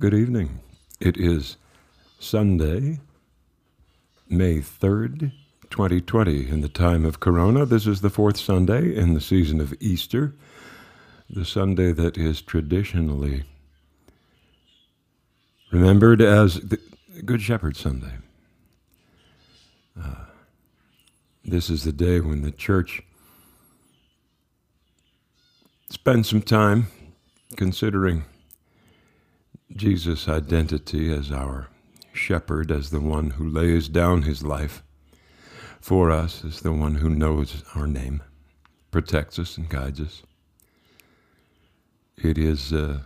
Good evening. It is Sunday, May 3rd, 2020, in the time of Corona. This is the fourth Sunday in the season of Easter, the Sunday that is traditionally remembered as the Good Shepherd Sunday. Uh, this is the day when the church spends some time considering Jesus' identity as our shepherd, as the one who lays down his life for us, as the one who knows our name, protects us, and guides us. It is uh,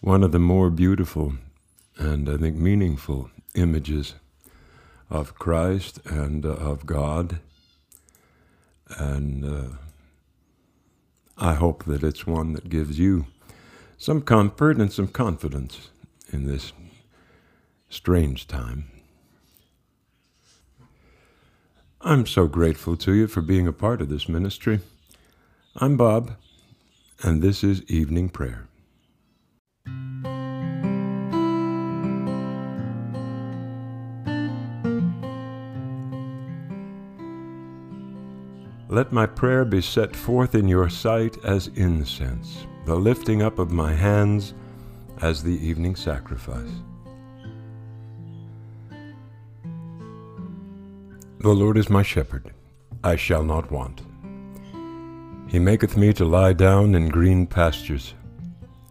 one of the more beautiful and I think meaningful images of Christ and uh, of God. And uh, I hope that it's one that gives you some comfort and some confidence in this strange time. I'm so grateful to you for being a part of this ministry. I'm Bob, and this is Evening Prayer. Let my prayer be set forth in your sight as incense, the lifting up of my hands as the evening sacrifice. The Lord is my shepherd, I shall not want. He maketh me to lie down in green pastures.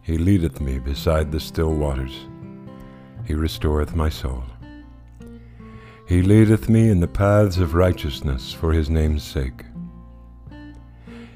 He leadeth me beside the still waters. He restoreth my soul. He leadeth me in the paths of righteousness for his name's sake.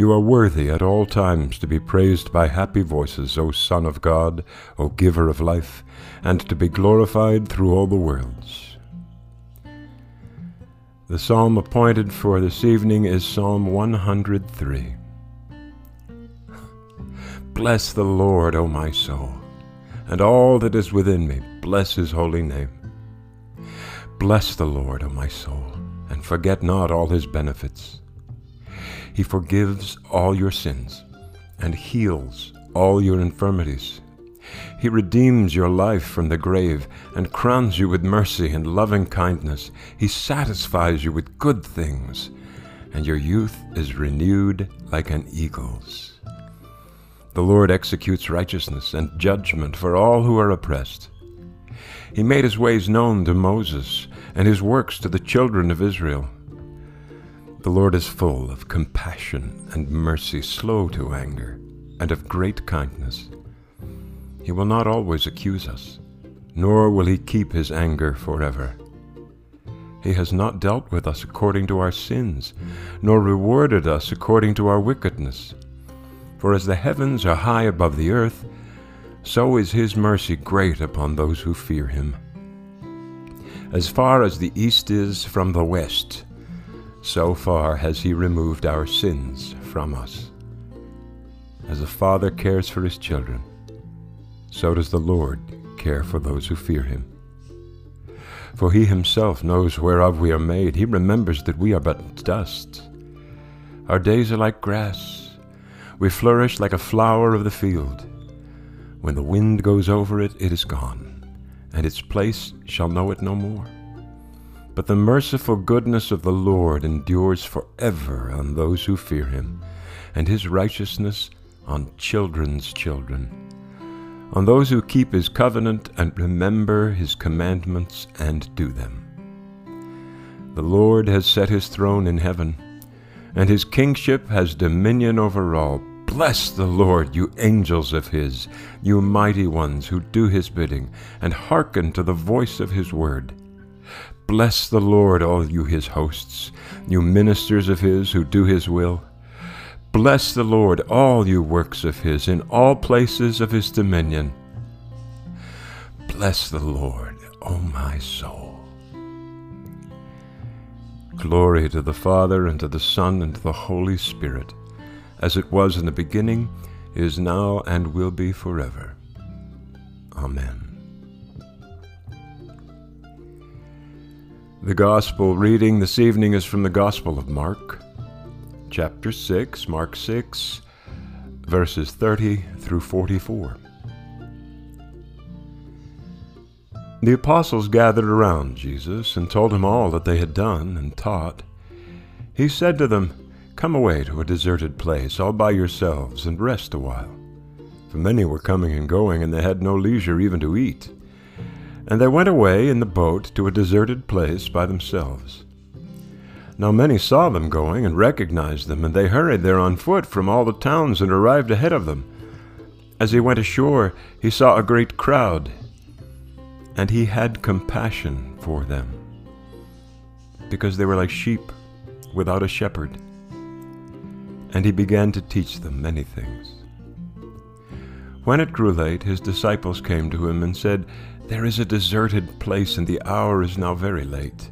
You are worthy at all times to be praised by happy voices, O Son of God, O Giver of life, and to be glorified through all the worlds. The psalm appointed for this evening is Psalm 103. Bless the Lord, O my soul, and all that is within me, bless his holy name. Bless the Lord, O my soul, and forget not all his benefits he forgives all your sins and heals all your infirmities. He redeems your life from the grave and crowns you with mercy and loving kindness. He satisfies you with good things, and your youth is renewed like an eagle's. The Lord executes righteousness and judgment for all who are oppressed. He made his ways known to Moses and his works to the children of Israel. The Lord is full of compassion and mercy, slow to anger, and of great kindness. He will not always accuse us, nor will he keep his anger forever. He has not dealt with us according to our sins, nor rewarded us according to our wickedness. For as the heavens are high above the earth, so is his mercy great upon those who fear him. As far as the east is from the west, so far has he removed our sins from us. As a father cares for his children, so does the Lord care for those who fear him. For he himself knows whereof we are made. He remembers that we are but dust. Our days are like grass. We flourish like a flower of the field. When the wind goes over it, it is gone, and its place shall know it no more. But the merciful goodness of the Lord endures forever on those who fear him, and his righteousness on children's children, on those who keep his covenant and remember his commandments and do them. The Lord has set his throne in heaven, and his kingship has dominion over all. Bless the Lord, you angels of his, you mighty ones who do his bidding, and hearken to the voice of his word. Bless the Lord, all you his hosts, you ministers of his who do his will. Bless the Lord, all you works of his, in all places of his dominion. Bless the Lord, O my soul. Glory to the Father, and to the Son, and to the Holy Spirit as it was in the beginning, is now, and will be forever. Amen. The Gospel reading this evening is from the Gospel of Mark, chapter 6, Mark 6, verses 30 through 44. The apostles gathered around Jesus and told him all that they had done and taught. He said to them, Come away to a deserted place all by yourselves and rest a while. For many were coming and going, and they had no leisure even to eat. And they went away in the boat to a deserted place by themselves. Now many saw them going and recognized them, and they hurried there on foot from all the towns and arrived ahead of them. As he went ashore, he saw a great crowd, and he had compassion for them, because they were like sheep without a shepherd and he began to teach them many things. When it grew late, his disciples came to him and said, There is a deserted place, and the hour is now very late.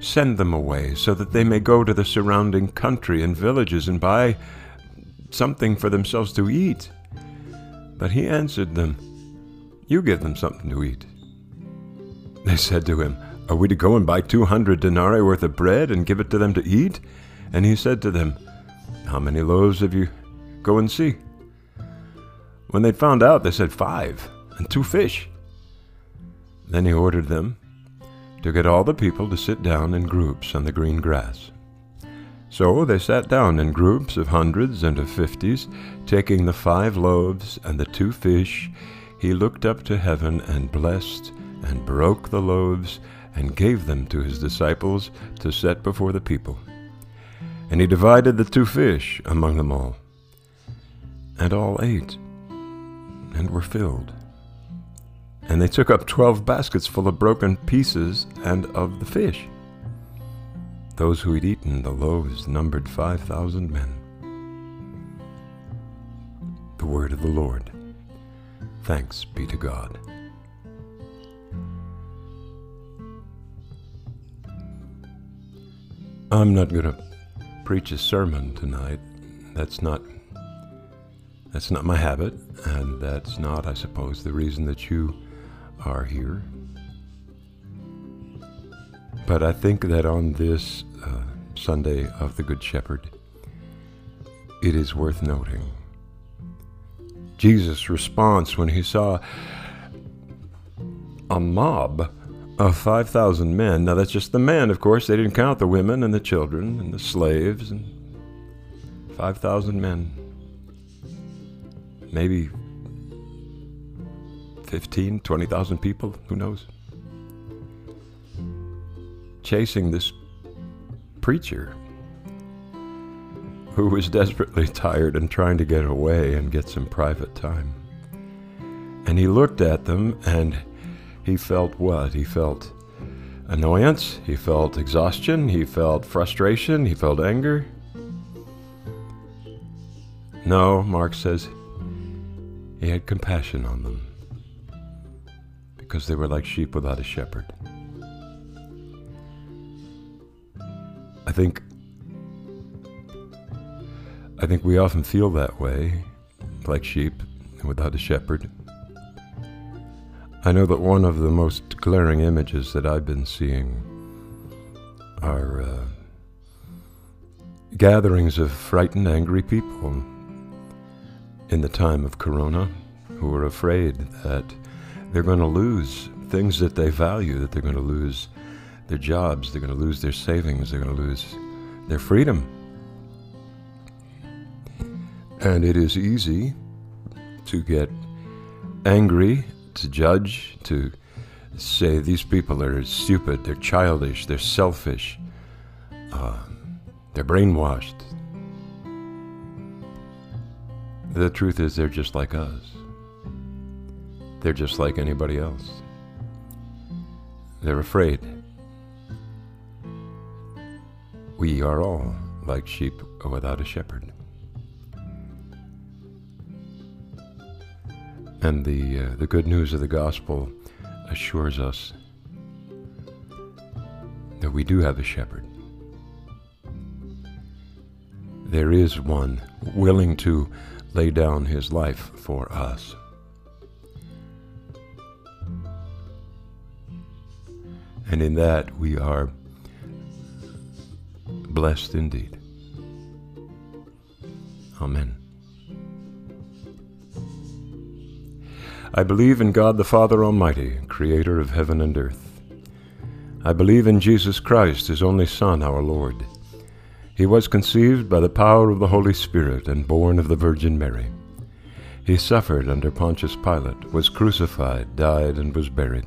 Send them away, so that they may go to the surrounding country and villages and buy something for themselves to eat. But he answered them, You give them something to eat. They said to him, Are we to go and buy two hundred denarii worth of bread and give it to them to eat? And he said to them, how many loaves have you? Go and see. When they found out, they said, Five, and two fish. Then he ordered them to get all the people to sit down in groups on the green grass. So they sat down in groups of hundreds and of fifties, taking the five loaves and the two fish. He looked up to heaven and blessed, and broke the loaves, and gave them to his disciples to set before the people. And he divided the two fish among them all. And all ate, and were filled. And they took up twelve baskets full of broken pieces and of the fish. Those who had eaten the loaves numbered five thousand men. The word of the Lord. Thanks be to God. I'm not going to preach a sermon tonight. That's not that's not my habit, and that's not, I suppose, the reason that you are here. But I think that on this uh, Sunday of the Good Shepherd, it is worth noting Jesus' response when he saw a mob of 5,000 men. Now, that's just the men, of course. They didn't count the women and the children and the slaves. And 5,000 men. Maybe 15, 20,000 people. Who knows? Chasing this preacher who was desperately tired and trying to get away and get some private time. And he looked at them and he felt what? He felt annoyance, he felt exhaustion, he felt frustration, he felt anger. No, Mark says, he had compassion on them because they were like sheep without a shepherd. I think I think we often feel that way, like sheep without a shepherd. I know that one of the most glaring images that I've been seeing are uh, gatherings of frightened, angry people in the time of Corona who are afraid that they're going to lose things that they value, that they're going to lose their jobs, they're going to lose their savings, they're going to lose their freedom. And it is easy to get angry, to judge, to say these people are stupid, they're childish, they're selfish, uh, they're brainwashed. The truth is, they're just like us. They're just like anybody else. They're afraid. We are all like sheep without a shepherd. And the, uh, the good news of the gospel assures us that we do have a shepherd. There is one willing to lay down his life for us. And in that we are blessed indeed. Amen. I believe in God the Father Almighty, creator of heaven and earth. I believe in Jesus Christ, his only Son, our Lord. He was conceived by the power of the Holy Spirit and born of the Virgin Mary. He suffered under Pontius Pilate, was crucified, died, and was buried.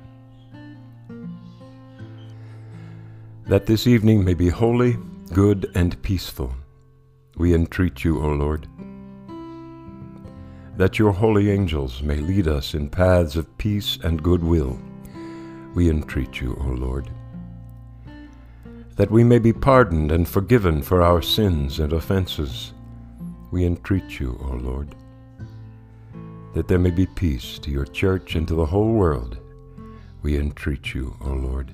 That this evening may be holy, good, and peaceful, we entreat you, O Lord that your holy angels may lead us in paths of peace and goodwill. We entreat you, O Lord. That we may be pardoned and forgiven for our sins and offenses. We entreat you, O Lord. That there may be peace to your church and to the whole world. We entreat you, O Lord.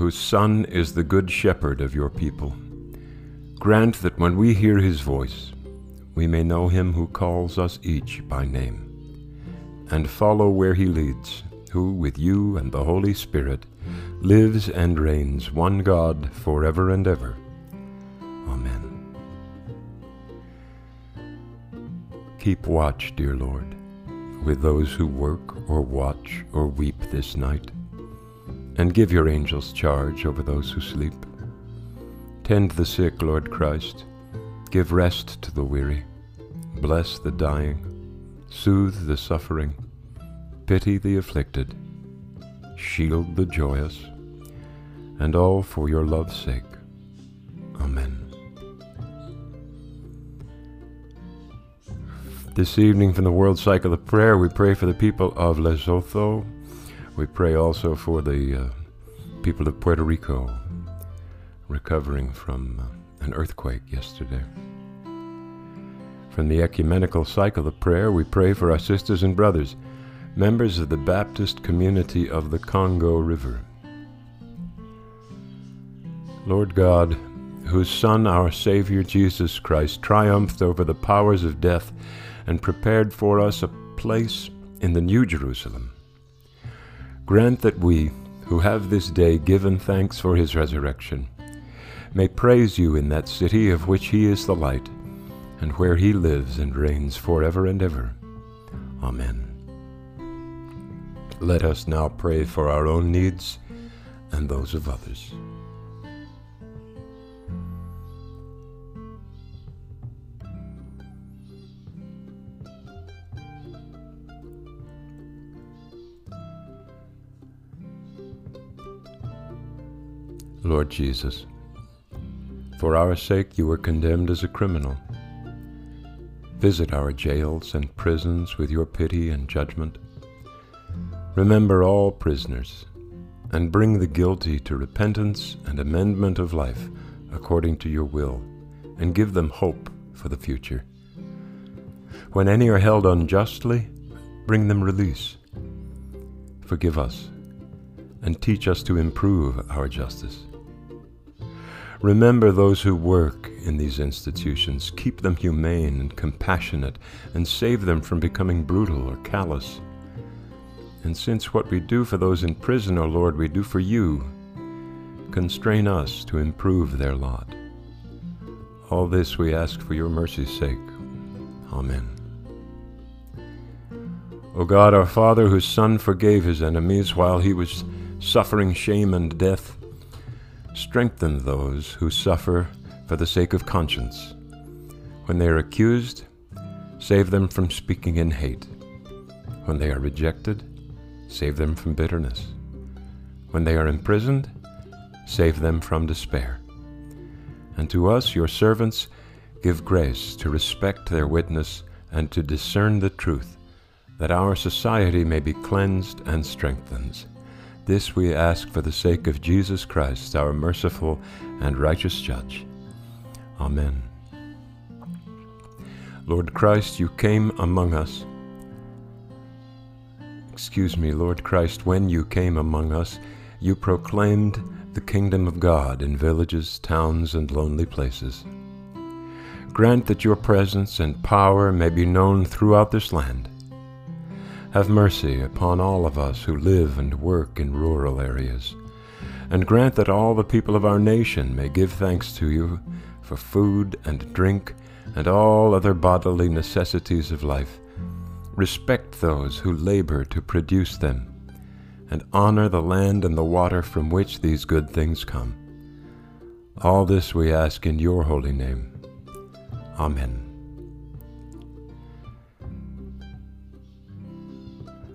whose Son is the good shepherd of your people, grant that when we hear his voice, we may know him who calls us each by name and follow where he leads, who, with you and the Holy Spirit, lives and reigns one God forever and ever. Amen. Keep watch, dear Lord, with those who work or watch or weep this night, and give your angels charge over those who sleep. Tend the sick, Lord Christ. Give rest to the weary. Bless the dying soothe the suffering, pity the afflicted, shield the joyous, and all for your love's sake. Amen. This evening from the World Cycle of Prayer, we pray for the people of Lesotho. We pray also for the uh, people of Puerto Rico recovering from uh, an earthquake yesterday. From the ecumenical cycle of prayer, we pray for our sisters and brothers, members of the Baptist community of the Congo River. Lord God, whose Son, our Savior Jesus Christ, triumphed over the powers of death and prepared for us a place in the New Jerusalem, grant that we, who have this day given thanks for his resurrection, may praise you in that city of which he is the light, and where he lives and reigns forever and ever. Amen. Let us now pray for our own needs and those of others. Lord Jesus, for our sake you were condemned as a criminal. Visit our jails and prisons with your pity and judgment. Remember all prisoners, and bring the guilty to repentance and amendment of life according to your will, and give them hope for the future. When any are held unjustly, bring them release. Forgive us, and teach us to improve our justice. Remember those who work in these institutions. Keep them humane and compassionate, and save them from becoming brutal or callous. And since what we do for those in prison, O Lord, we do for you, constrain us to improve their lot. All this we ask for your mercy's sake. Amen. O God, our Father, whose Son forgave his enemies while he was suffering shame and death, Strengthen those who suffer for the sake of conscience. When they are accused, save them from speaking in hate. When they are rejected, save them from bitterness. When they are imprisoned, save them from despair. And to us, your servants, give grace to respect their witness and to discern the truth, that our society may be cleansed and strengthened. This we ask for the sake of Jesus Christ, our merciful and righteous Judge. Amen. Lord Christ, you came among us. Excuse me, Lord Christ, when you came among us, you proclaimed the kingdom of God in villages, towns, and lonely places. Grant that your presence and power may be known throughout this land have mercy upon all of us who live and work in rural areas, and grant that all the people of our nation may give thanks to you for food and drink and all other bodily necessities of life. Respect those who labor to produce them, and honor the land and the water from which these good things come. All this we ask in your holy name. Amen.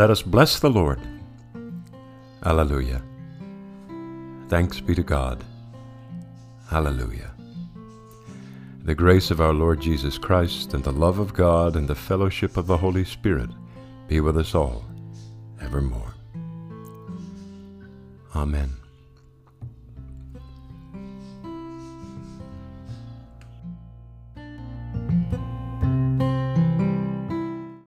Let us bless the Lord. Alleluia. Thanks be to God. Hallelujah. The grace of our Lord Jesus Christ, and the love of God, and the fellowship of the Holy Spirit be with us all evermore. Amen.